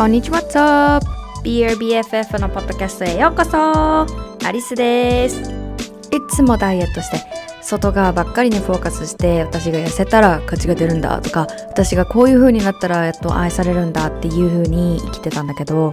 こんにちは、What's up? BRBFF のポッドキャストへようこそアリスですいつもダイエットして外側ばっかりにフォーカスして私が痩せたら価値が出るんだとか私がこういう風になったらやっと愛されるんだっていう風に生きてたんだけど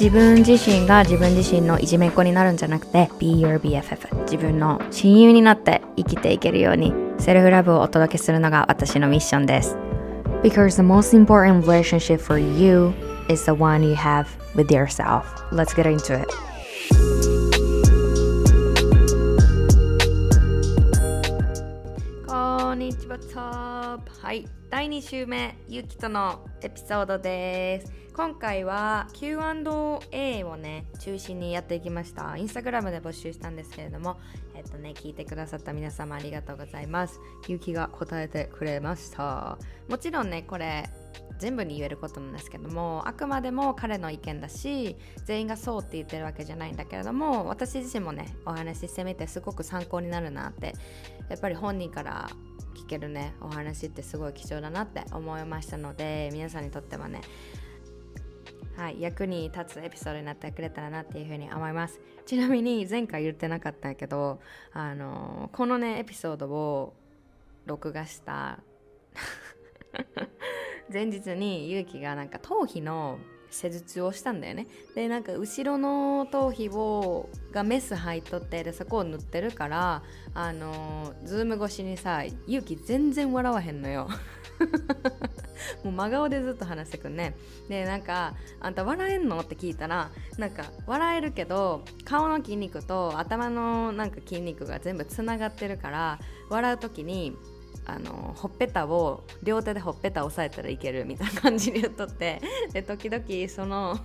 自分自身が自分自身のいじめっ子になるんじゃなくて Be your BFF 自分の親友になって生きていけるようにセルフラブをお届けするのが私のミッションです Because the most important relationship for you is the one you have with yourself Let's get into it にちはトップはい。第2週目ゆきとのエピソードです。今回は Q&A をね中心にやっていきました。インスタグラムで募集したんですけれどもえっとね聞いてくださった皆様ありがとうございます。ゆきが答えてくれました。もちろんねこれ全部に言えることなんですけどもあくまでも彼の意見だし全員がそうって言ってるわけじゃないんだけれども私自身もねお話ししてみてすごく参考になるなってやっぱり本人から聞けるね。お話ってすごい貴重だなって思いましたので皆さんにとってはね。はい、役に立つエピソードになってくれたらなっていうふうに思います。ちなみに前回言ってなかったけどあのこのねエピソードを録画した。前日に勇気がなんか頭皮の施術をしたんだよね。でなんか後ろの頭皮をがメス入っとってでそこを塗ってるからあのズーム越しにさ勇気全然笑わへんのよ。もう真顔でずっと話してくんね。でなんか「あんた笑えんの?」って聞いたらなんか笑えるけど顔の筋肉と頭のなんか筋肉が全部つながってるから笑う時にあのほっぺたを両手でほっぺた押さえたらいけるみたいな感じで言っとって で時々その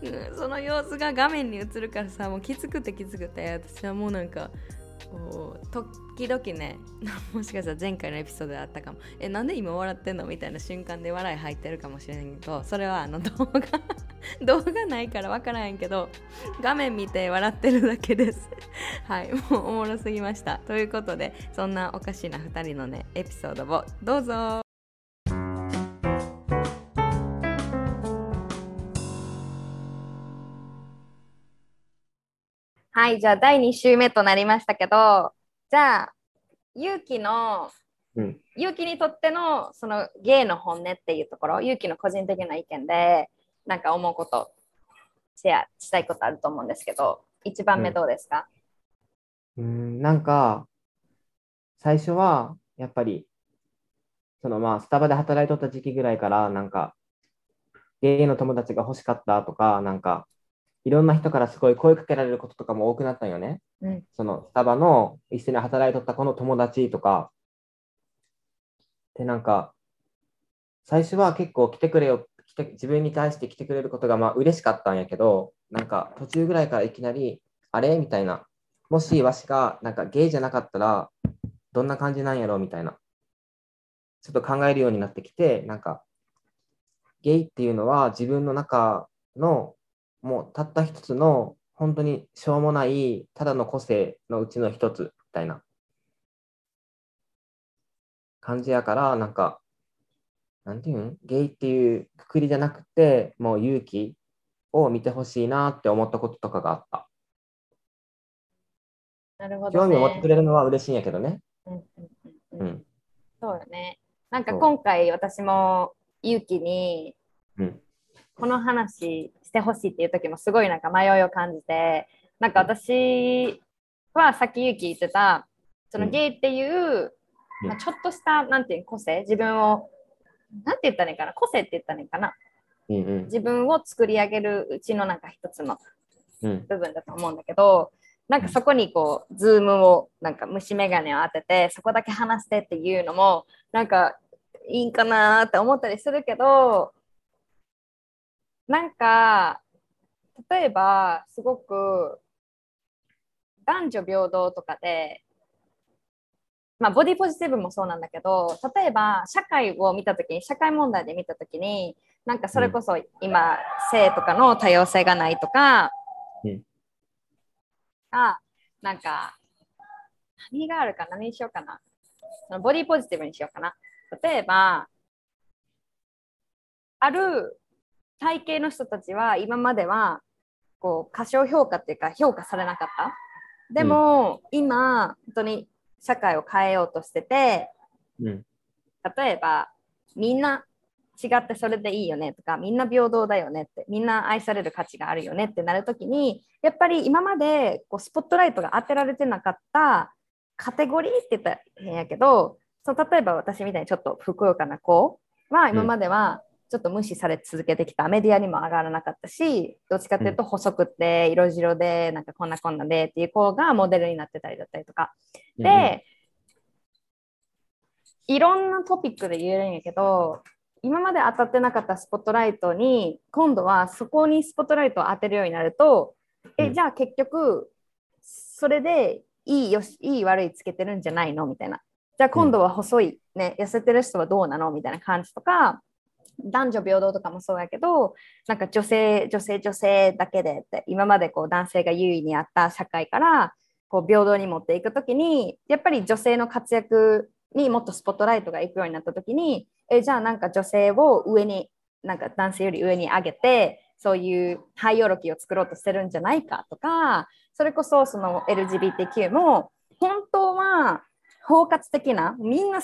その様子が画面に映るからさもうきつくてきつくて私はもうなんかこう時々ね もしかしたら前回のエピソードであったかも。えなんで今笑ってんの？みたいな瞬間で笑い入ってるかもしれんけどそれはあの動画 動画ないから分からへんけど画面見て笑ってるだけです。はいもうおもろすぎました。ということでそんなおかしな2人のねエピソードをどうぞ。はいじゃあ第2週目となりましたけどじゃあ勇気のうん。勇気にとってのそのゲイの本音っていうところ勇気の個人的な意見でなんか思うことシェアしたいことあると思うんですけど1番目どうですか、うーん、なんか、最初は、やっぱり、そのまあ、スタバで働いとった時期ぐらいから、なんか、ゲイの友達が欲しかったとか、なんか、いろんな人からすごい声かけられることとかも多くなったんよね。うんそのスタバの一緒に働いとった子の友達とか。で、なんか、最初は結構来てくれよ、来て自分に対して来てくれることがまあ嬉しかったんやけど、なんか途中ぐらいからいきなり、あれ？みたいな。もしわしがなんかゲイじゃなかったら、どんな感じなんやろ？みたいな。ちょっと考えるようになってきて、なんか、ゲイっていうのは自分の中のもうたった一つの本当にしょうもないただの個性のうちの一つみたいな感じやから、なんか、なんていうん？ゲイっていうくくりじゃなくて、もう勇気を見てほしいなって思ったこととかがあった。なるほど、興味を持ってねくれるのは嬉しいんやけどね。うんうんうんうんうん。そうよねなんか今回私も勇気にうん。この話してほしいっていう時もすごいなんか迷いを感じてなんか私はさっきゆき言ってたそのうんゲイっていう、うんまあ、ちょっとしたなんていうの個性自分をなんて言ったらいいかな個性って言ったらいいかなうんうん。自分を作り上げるうちのなんか一つのうん。部分だと思うんだけどなんかそこにこうズームをなんか虫眼鏡を当ててそこだけ話してっていうのもなんかいいんかなって思ったりするけどなんか例えばすごく男女平等とかで、まあ、ボディポジティブもそうなんだけど例えば社会を見た時に社会問題で見た時になんかそれこそ今、性とかの多様性がないとか、うん、あなんか何があるか何にしようかな。そのボディポジティブにしようかな。例えばある体型の人たちは今まではこう過小評価っていうか評価されなかった。でも、うん、今本当に社会を変えようとしてて、うん、例えばみんな違ってそれでいいよねとかみんな平等だよねってみんな愛される価値があるよねってなるときにやっぱり今までこうスポットライトが当てられてなかったカテゴリーって言ったら変やけどその例えば私みたいにちょっとふくよかな子は今まではちょっと無視され続けてきたメディアにも上がらなかったしどっちかっていうと細くて色白でなんかこんなこんなでっていう子がモデルになってたりだったりとか。で、いろんなトピックで言えるんやけど今まで当たってなかったスポットライトに今度はそこにスポットライトを当てるようになると、えじゃあ結局それでいいよしいい悪いつけてるんじゃないの？みたいな。じゃあ今度は細い、ね、痩せてる人はどうなの？みたいな感じとか男女平等とかもそうやけどなんか女性女性女性だけでって今までこう男性が優位にあった社会からこう平等に持っていく時にやっぱり女性の活躍にもっとスポットライトがいくようになった時にえじゃあなんか女性を上になんか男性より上に上げてそういうハイオロキを作ろうとしてるんじゃないかとかそれこそその LGBTQ も本当は包括的なみんな違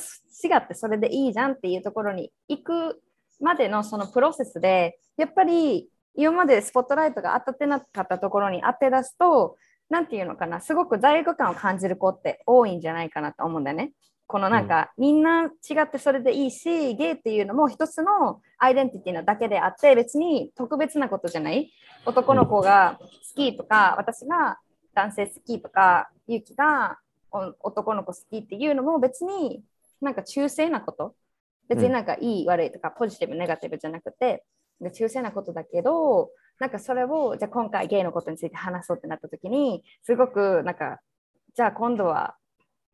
ってそれでいいじゃんっていうところに行くまでのそのプロセスでやっぱり今までスポットライトが当たってなかったところに当て出すと何て言うのかなすごく罪悪感を感じる子って多いんじゃないかなと思うんだよね。このなんか、うん、みんな違ってそれでいいしゲイっていうのも一つのアイデンティティなだけであって別に特別なことじゃない男の子が好きとか、私が男性好きとかゆきが男の子好きっていうのも別になんか中性なこと別になんかいい、悪いとかポジティブネガティブじゃなくて中性なことだけどなんかそれをじゃあ今回ゲイのことについて話そうってなった時にすごくなんかじゃあ今度は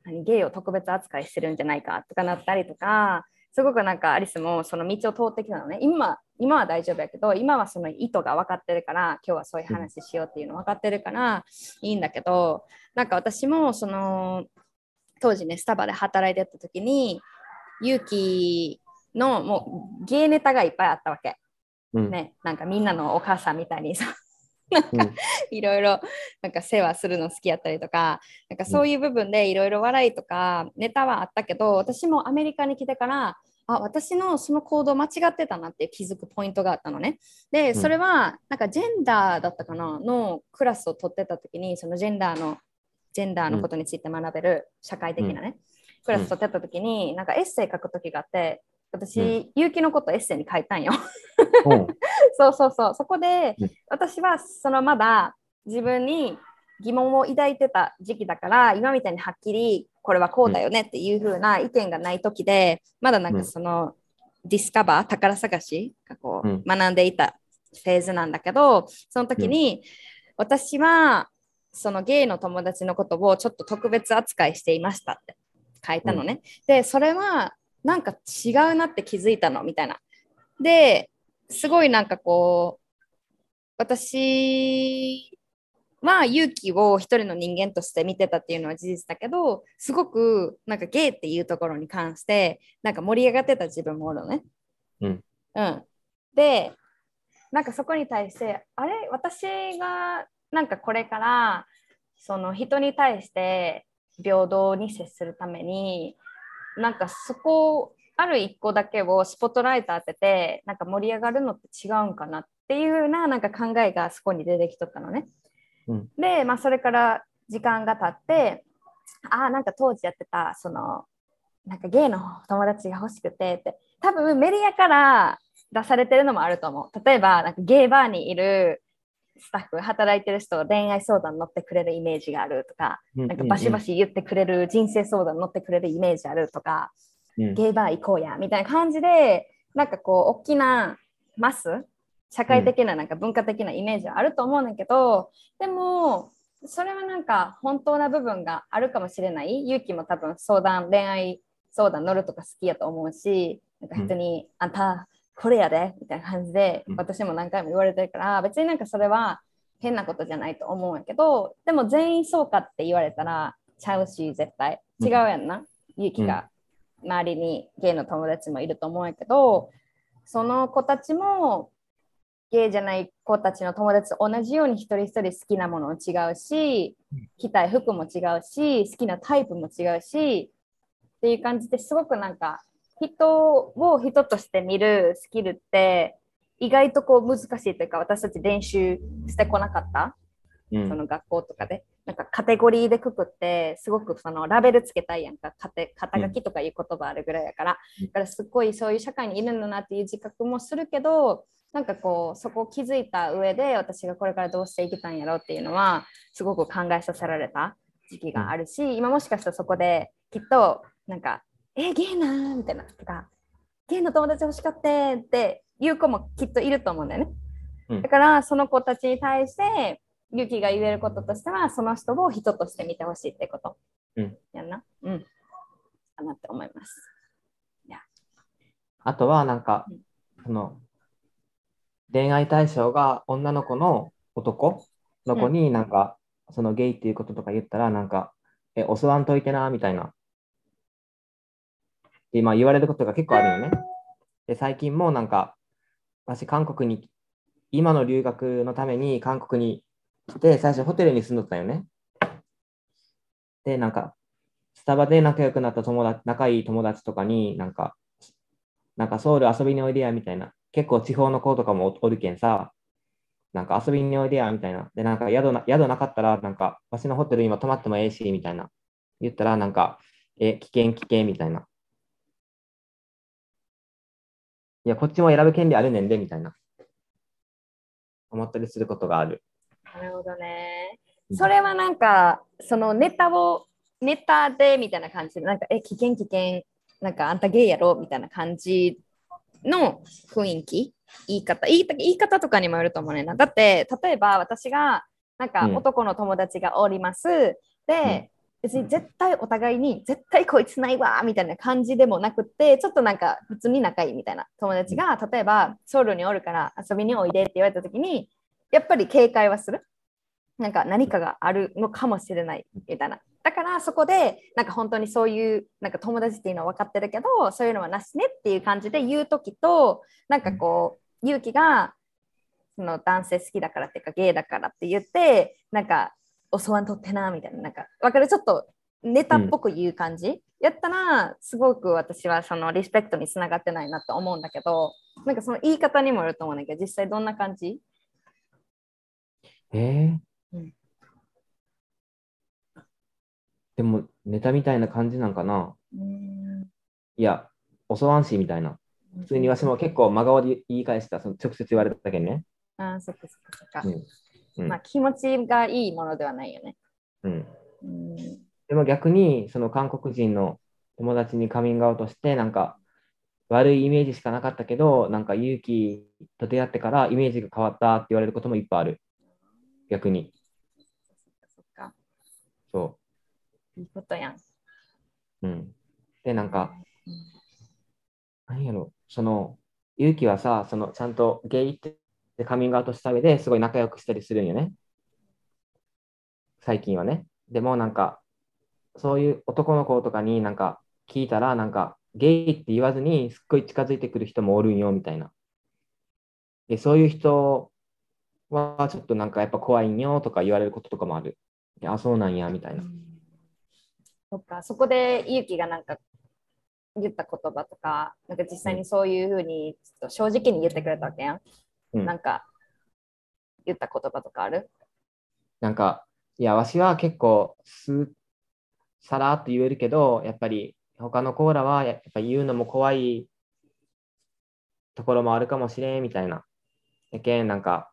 何ゲイを特別扱いしてるんじゃないかとかなったりとかすごくなんかアリスもその道を通ってきたのね。今今は大丈夫やけど今はその意図が分かってるから今日はそういう話しようっていうの分かってるからいいんだけどなんか私もその当時ねスタバで働いてた時に勇気のもうゲーネタがいっぱいあったわけ、うん、ねなんかみんなのお母さんみたいにさなんかいろいろなんか世話するの好きやったりとかなんかそういう部分でいろいろ笑いとかネタはあったけど私もアメリカに来てからあ私のその行動間違ってたなって気づくポイントがあったのね。でそれはなんかジェンダーだったかなのクラスを取ってた時にそのジェンダーのジェンダーのことについて学べる社会的なね、うん、クラス取ってた時になんかエッセイ書く時があって私、うん、結城のことエッセイに書いたんよ。そうそうそう。そこで、私はそのまだ自分に疑問を抱いてた時期だから今みたいにはっきりこれはこうだよねっていう風な意見がない時でまだなんかその、ディスカバー宝探しがこう、学んでいたフェーズなんだけどその時に、私はそのゲイの友達のことをちょっと特別扱いしていましたって書いたのね。でそれはなんか違うなって気づいたのみたいな。ですごいなんかこう私は勇気を一人の人間として見てたっていうのは事実だけどすごくなんかゲイっていうところに関してなんか盛り上がってた自分もおるのね。うん、うん、でなんかそこに対してあれ？私がなんかこれからその人に対して平等に接するためになんかそこある一個だけをスポットライト当ててなんか盛り上がるのって違うんかなっていうようななんか考えがそこに出てきとったのね。うん、で、まあ、それから時間が経ってああなんか当時やってたそのなんかゲイの友達が欲しくてって多分メディアから出されてるのもあると思う。例えばなんかゲイバーにいるスタッフ働いてる人恋愛相談乗ってくれるイメージがあるとか、なんかバシバシ言ってくれる人生相談乗ってくれるイメージある。とか、うん、ゲイバー行こうやみたいな感じでなんかこう大きなマス社会的ななんか文化的なイメージはあると思うんだけど、でもそれはなんか本当な部分があるかもしれない。勇気も多分相談恋愛相談乗るとか好きやと思うしなんか人に、あんたこれやでみたいな感じでうん。私も何回も言われてるから別になんかそれは変なことじゃないと思うんやけどでも全員そうかって言われたらちゃうし絶対。違うやんな、勇気が周りにゲイの友達もいると思うんやけどその子たちもゲイじゃない子たちの友達と同じように一人一人好きなものも違うし着たい服も違うし好きなタイプも違うしっていう感じですごくなんか人を人として見るスキルって意外とこう難しいというか私たち練習してこなかったうん。その学校とかで。なんかカテゴリーでくくってすごくそのラベルつけたいやんか。肩書きとかいう言葉あるぐらいやから、うん。だからすっごいそういう社会にいるんだなっていう自覚もするけどなんかこうそこを気づいた上で私がこれからどうしていけたんやろうっていうのはすごく考えさせられた時期があるし、今もしかしたらそこできっとなんか「えゲイな」みたいなとか「ゲイの友達欲しかって」っていう子もきっといると思うんだよね。うんだからその子たちに対してユキが言えることとしてはその人を人として見てほしいってこと。うんやんな。うん。かなって思います。あとはなんかうん、その恋愛対象が女の子の男の子になんか、そのゲイっていうこととか言ったら、なんか、え、教わんといてな、みたいな。で、まあ言われることが結構あるよね。で、最近もなんか、私、韓国に、今の留学のために韓国に来て、最初ホテルに住んどったよね。で、なんか、スタバで仲良くなった友達、仲いい友達とかに、なんか、なんかソウル遊びにおいでやみたいな。結構地方の子とかもおおるけんさ、なんか遊びにおいでやみたいな。で、なんか宿な宿なかったら、なんか、わしのホテル今泊まってもええし、みたいな。言ったら、なんか、え、危険危険みたいな。いや、こっちも選ぶ権利あるねんで、みたいな。思ったりすることがある。なるほどね。うんそれはなんか、そのネタを、ネタでみたいな感じで、なんか、え、危険危険、なんかあんたゲイやろ？みたいな感じの雰囲気、言い方、言い言い方とかにもよると思うねんな。だって、例えば私が、なんかうん男の友達がおります。で、別に絶対お互いに絶対こいつないわみたいな感じでもなくってちょっとなんか普通に仲いいみたいな友達が例えばソウルにおるから遊びにおいでって言われた時にやっぱり警戒はする。なんか何かがあるのかもしれないみたいな。だからそこでなんか本当にそういうなんか友達っていうのは分かってるけどそういうのはなしねっていう感じで言う時となんかこう勇気がその男性好きだからっていうかゲイだからって言ってなんか教わんとってなみたいな。なんか分かる？ちょっとネタっぽく言う感じ、やったらすごく私はそのリスペクトにつながってないなと思うんだけどなんかその言い方にもよると思うんだけど実際どんな感じ？えー？うん。でも、ネタみたいな感じなんかな？うん。いや、教わんし、みたいな。普通にわしも結構真顔で言い返した、その直接言われたけんね。あーそっかそっかそっか、うんうんまあ気持ちがいいものではないよねうん。うんでも逆に、その韓国人の友達にカミングアウトして、なんか、悪いイメージしかなかったけど、なんか勇気と出会ってからイメージが変わったって言われることもいっぱいある。逆に。そっかそっかそいいことやんう。うん。で、なんか、何やろ、その、勇気はさ、その、ちゃんとゲイってでカミングアウトした上ですごい仲良くしたりするんよね。最近はね。でもなんか、そういう男の子とかになんか聞いたら、なんか、ゲイって言わずにすっごい近づいてくる人もおるんよ、みたいな。で、そういう人はちょっとなんかやっぱ怖いんよとか言われることとかもある。いや、あそうなんや、みたいな。そっかそこで勇気がなんか言った言葉とかなんか実際にそういうふうにちょっと正直に言ってくれたわけやん、うんなんか言った言葉とかある？なんか、いや、わしは結構す、さらっと言えるけど、やっぱり他のコーラはやっぱ言うのも怖いところもあるかもしれんみたいな。やけん、なんか、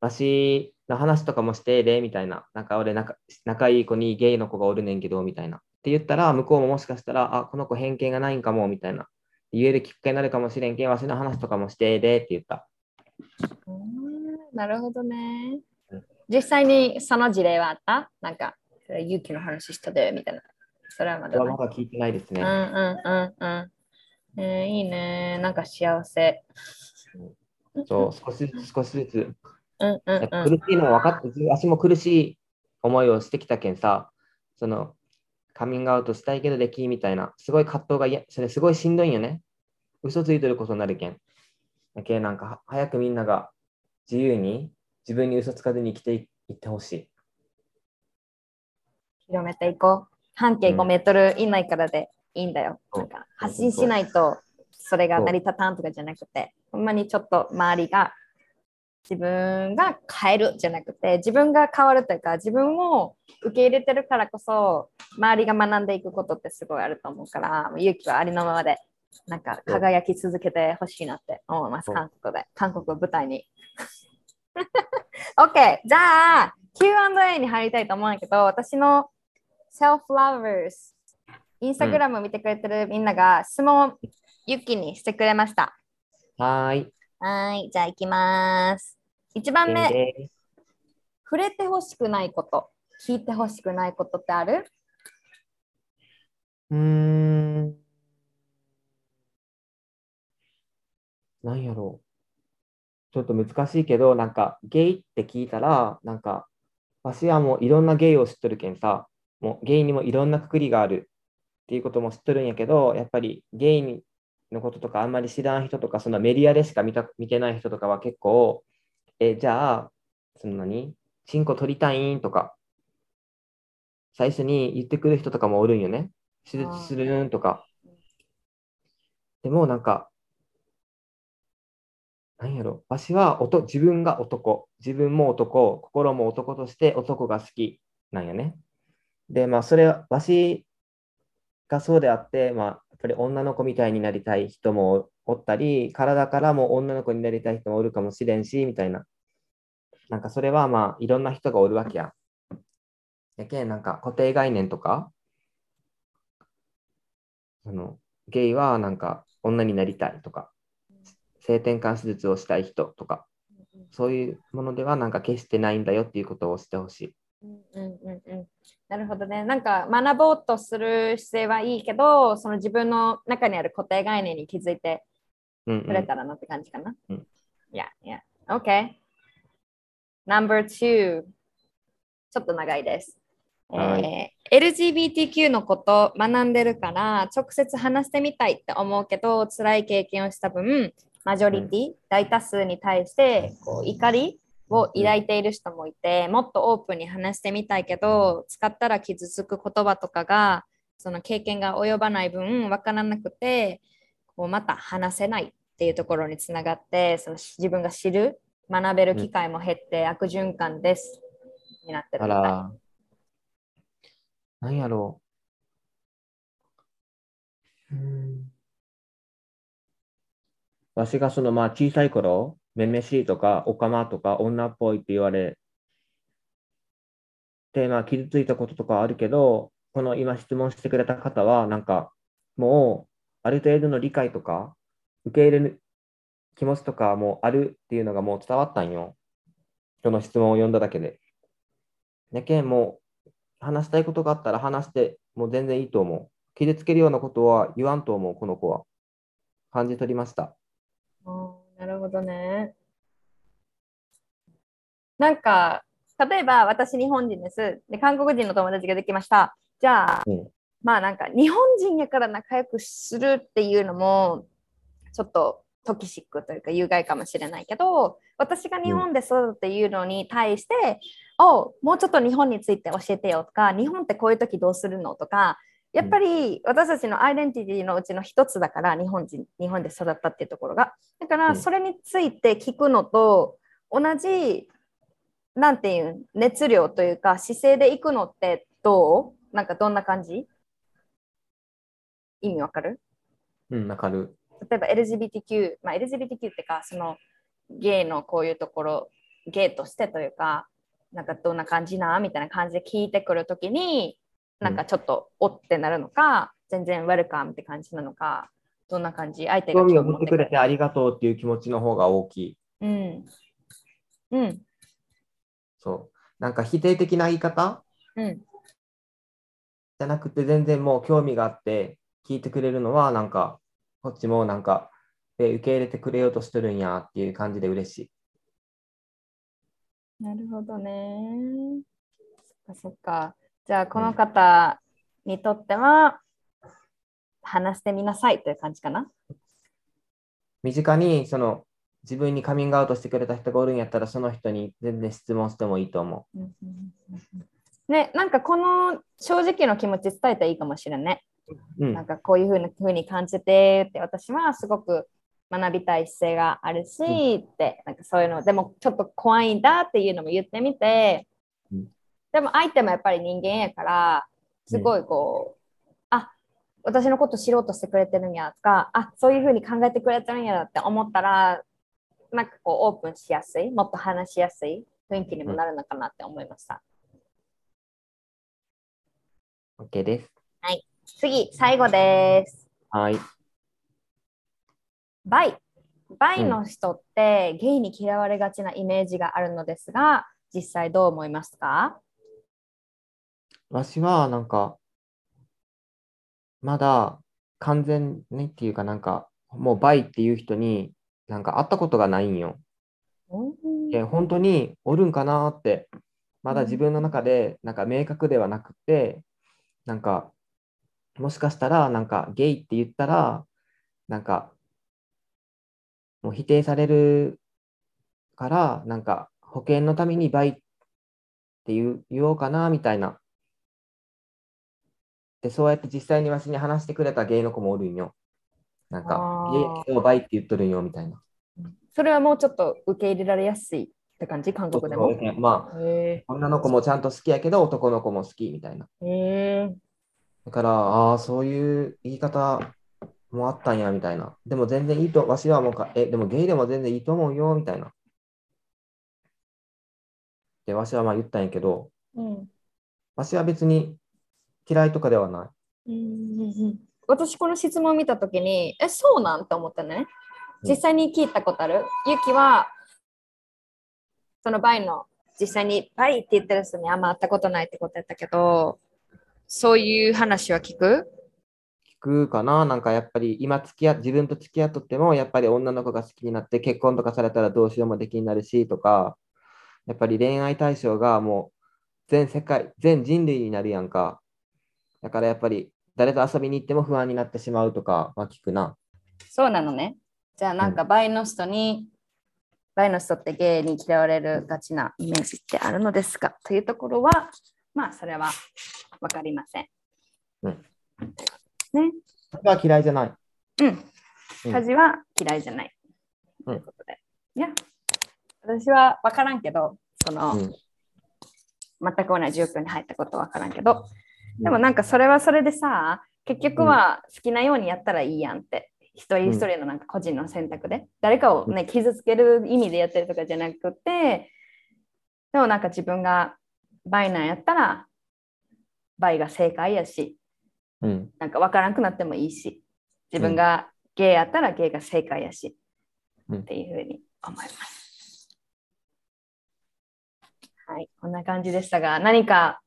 わしの話とかもしてで、みたいな。なんか俺仲、仲いい子にゲイの子がおるねんけど、みたいな。って言ったら、向こうももしかしたら、あ、この子偏見がないんかも、みたいな。言えるきっかけになるかもしれんけん、わしの話とかもしてでって言った。うんなるほどね実際にその事例はあった？なんか、勇気の話したで、みたいな。それはまだはまだ聞いてないですね。うんうんうんうん。えー、いいね。なんか幸せ。そう、少しずつ少しずつ。うんうんうん。苦しいのは分かって、私も苦しい思いをしてきたけんさ、その、カミングアウトしたいけどできみたいな、すごい葛藤がいや、それすごいしんどいんよね。嘘ついてることになるけん。だけなんか、早くみんなが自由に自分に嘘つかずに生きていってほしい。広めていこう。半径5メートル以内からでいいんだよ。うんなんか発信しないとそれが成り立たんとかじゃなくて、ほんまにちょっと周りが自分が変えるじゃなくて、自分が変わるというか、自分を受け入れてるからこそ、周りが学んでいくことってすごいあると思うから、勇気はありのままで、なんか輝き続けてほしいなって思います、うん韓国で。韓国を舞台に。OK! じゃあ、Q&A に入りたいと思うんだけど、私の Self-Lovers、インスタグラムを見てくれてるみんなが質問をユッキーにしてくれました。はーい。はーい、じゃあ行きます。1番目、で触れてほしくないこと、聞いてほしくないことってある？うーん。なんやろう。ちょっと難しいけど、なんか、ゲイって聞いたら、なんか、わしはもういろんなゲイを知っとるけんさ、もうゲイにもいろんなくくりがあるっていうことも知っとるんやけど、やっぱりゲイにのこととかあんまり知らん人とか、そのメディアでしか見た見てない人とかは結構、え、じゃあ、その何？チンコ取りたいんとか、最初に言ってくる人とかもおるんよね。手術するんとか。でもなんか、なんやろ、わしはおと自分が男、自分も男、心も男として男が好きなんよね。で、まあ、それは、わしがそうであって、まあ、っぱり女の子みたいになりたい人もおったり、体からも女の子になりたい人もおるかもしれんし、みたいな。なんかそれはまあ、いろんな人がおるわけや。やけん、なんか固定概念とか、そのゲイはなんか女になりたいとか、性転換手術をしたい人とか、そういうものではなんか決してないんだよっていうことをしてほしい。うんうんうんうんなるほどね。なんか学ぼうとする姿勢はいいけど、その自分の中にある固定概念に気づいてうんくれたらなって感じかな。うんいや、いや。OK。Number two。ちょっと長いです。はいえー LGBTQ のこと学んでるから直接話してみたいって思うけど辛い経験をした分マジョリティ、大多数に対してこう怒りを抱いている人もいてもっとオープンに話してみたいけど使ったら傷つく言葉とかがその経験が及ばない分分からなくてこうまた話せないっていうところにつながってその自分が知る学べる機会も減って悪循環ですになってるみたい。あら、なんやろう。うーん。わしがそのまあ小さい頃、めめしいとか、おかまとか、女っぽいって言われて、まあ傷ついたこととかあるけど、この今質問してくれた方は、なんかもうある程度の理解とか、受け入れる気持ちとかもあるっていうのがもう伝わったんよ。その質問を読んだだけで。やけん、もう話したいことがあったら話してもう全然いいと思う。傷つけるようなことは言わんと思う、この子は。感じ取りました。ほどね。なんか、例えば私日本人です。で、韓国人の友達ができました。じゃあ、うんまあなんか日本人やから仲良くするっていうのも、ちょっとトキシックというか有害かもしれないけど、私が日本で育っていうのに対して、おもうちょっと日本について教えてよとか、日本ってこういう時どうするのとか、やっぱり私たちのアイデンティティのうちの一つだから、日本人、日本で育ったっていうところが。だかうん。らそれについて聞くのと同じ、なんていうん、熱量というか姿勢でいくのってどう？なんかどんな感じ？意味わかる？うん、わかる。例えば LGBTQ、まあ、LGBTQ ってか、そのゲイのこういうところ、ゲイとしてというか、なんかどんな感じな？みたいな感じで聞いてくるときに、なんかちょっとおってなるのか、全然ウェルカムって感じなのか、どんな感じ相手が興味を持っててくれてありがとうっていう気持ちの方が大きい。うん。うん。そう。なんか否定的な言い方？うん。じゃなくて全然もう興味があって聞いてくれるのはなんかこっちもなんかえ受け入れてくれようとしてるんやっていう感じで嬉しい。なるほどね。そっかそっか。じゃあ、この方にとっては、話してみなさいという感じかな。身近にその自分にカミングアウトしてくれた人がおるんやったらその人に全然質問してもいいと思ね、なんかこの正直な気持ち伝えたらいいかもしれんね。う。うなんん。かこういうふうな風に感じてって私はすごく学びたい姿勢があるし、うんってなんかそういうのでもちょっと怖いんだっていうのも言ってみて、うんでも相手もやっぱり人間やからすごいこう、あ私のこと知ろうとしてくれてるんやとかあそういうふうに考えてくれてるんやって思ったらなんかこうオープンしやすいもっと話しやすい雰囲気にもなるのかなって思いました。OK です。次最後です。はい。バイ。バイの人って、ゲイに嫌われがちなイメージがあるのですが、実際どう思いますか？わしはなんかまだ完全にっていうかなんかもうバイっていう人になんか会ったことがないんよ。で本当におるんかなってまだ自分の中でなんか明確ではなくてなんかもしかしたらなんかゲイって言ったらなんかもう否定されるからなんか保険のためにバイって言おうかなみたいなでそうやって実際にわしに話してくれたゲイの子もおるんよなんかあーゲイをバイって言っとるんよみたいなそれはもうちょっと受け入れられやすいって感じ、韓国でも？まあへ女の子もちゃんと好きやけど男の子も好きみたいな。だから、ああ、そういう言い方もあったんや、みたいな。でも全然いいと、わしはもうか、え、でもゲイでも全然いいと思うよ、みたいな。で、わしはまあ言ったんやけど、うん。わしは別に嫌いとかではない。うんうんうん私、この質問を見たときに、え、そうなん？って思ったね。うん実際に聞いたことある？ゆきは、そのバイの、実際にバイって言ってる人にあんま会ったことないってことやったけど、そういう話は聞く？聞くかな？なんかやっぱり今付き合自分と付き合っとっても、やっぱり女の子が好きになって結婚とかされたらどうしようもできになるしとか、やっぱり恋愛対象がもう全世界、全人類になるやんか。だからやっぱり誰と遊びに行っても不安になってしまうとかは聞くな。そうなのね。じゃあなんかバイの人に、バイの人ってゲイに嫌われるがちなイメージってあるのですか？というところは、まあそれはわかりません。うんね。僕は嫌いじゃない。うん。うん家事は嫌いじゃない。うんということで。いや、私は分からんけど、その、うん全く同じ状況に入ったことは分からんけど、でもなんかそれはそれでさ、結局は好きなようにやったらいいやんって、一人一人のなんか個人の選択で、誰かをね、傷つける意味でやってるとかじゃなくて、でもなんか自分がバイなんやったら、バイが正解やし、うん。なんか分からんくなってもいいし、自分がゲイやったらゲイが正解やし、うん。っていうふうに思います。はい、こんな感じでしたが、何か、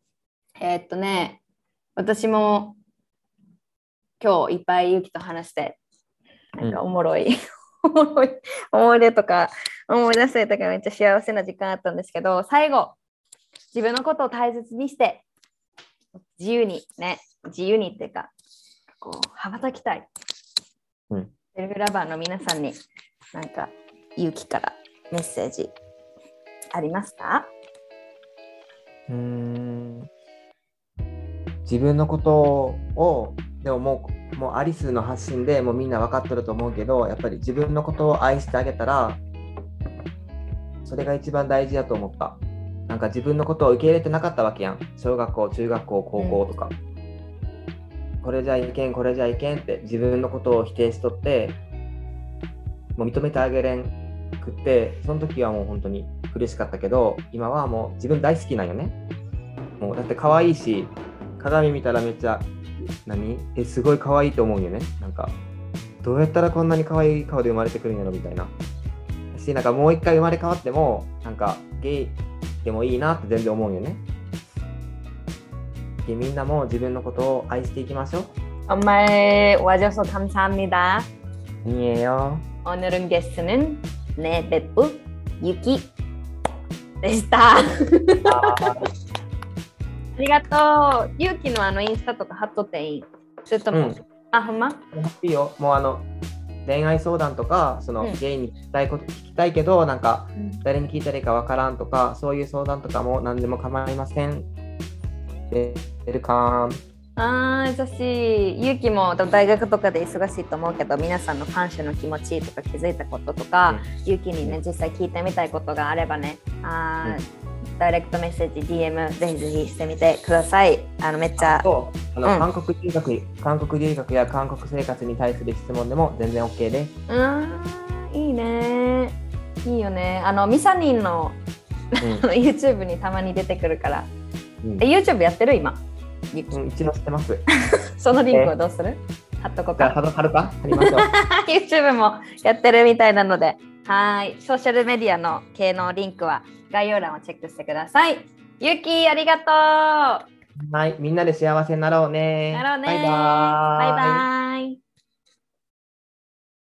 えーっとね、私も今日いっぱいゆきと話して、なんかおもろい、おもろい。思い出とか思い出せたからめっちゃ幸せな時間あったんですけど、最後、自分のことを大切にして、自由にね、自由にっていうか、こう羽ばたきたい。うん。セルフラバーの皆さんに、なんか、勇気からメッセージありますか？うーん自分のことを、でももう、もうアリスの発信でもうみんな分かってると思うけど、やっぱり自分のことを愛してあげたら、それが一番大事だと思った。なんか自分のことを受け入れてなかったわけやん。小学校、中学校、高校とか。これじゃいけん、これじゃいけんって自分のことを否定しとって、もう認めてあげれんくって、その時はもう本当に苦しかったけど、今はもう自分大好きなんよね。もうだって可愛いし、鏡見たらめっちゃ、何え、すごい可愛いと思うよね。なんか、どうやったらこんなに可愛い顔で生まれてくるんやろみたいな。し、なんかもう一回生まれ変わっても、なんかゲイ てもいいなって全然思うよね。でみんなも自分のことを愛していきましょう。 정말 와줘서 감사합니다. 아니에요. 오늘은 게스트는 내 베프 유키 でした。 ありがとう。ユキのあのインスタとか貼っとっていい？それとも、うんあ、ほんま？いいよ。もうあの恋愛相談とか、その、うんゲイに聞きたいこと聞きたいけど、なんかうん誰に聞いたらいいかわからんとか、そういう相談とかも何でも構いません。で、ウェルカム。あー優しい。ゆうきも大学とかで忙しいと思うけど、皆さんの感謝の気持ちとか気づいたこととか、ゆうきにね、実際聞いてみたいことがあればね、あーダイレクトメッセージ、DM ぜひぜひしてみてください。あのめっちゃ。とあの、うん韓国留学韓国留学や韓国生活に対する質問でも全然 OK です。うーん、いいね。いいよね。あの、ミサニンのあの YouTube にたまに出てくるから。うんえ、YouTube やってる？今。うん、一応知ってます。そのリンクをどうする？貼っとこうか。はるはるか貼りましょう。YouTube もやってるみたいなので、はい。ソーシャルメディアの系のリンクは概要欄をチェックしてください。ゆき、ありがとう。はい、みんなで幸せになろうね。なろうね。バイバーイ。バイバイ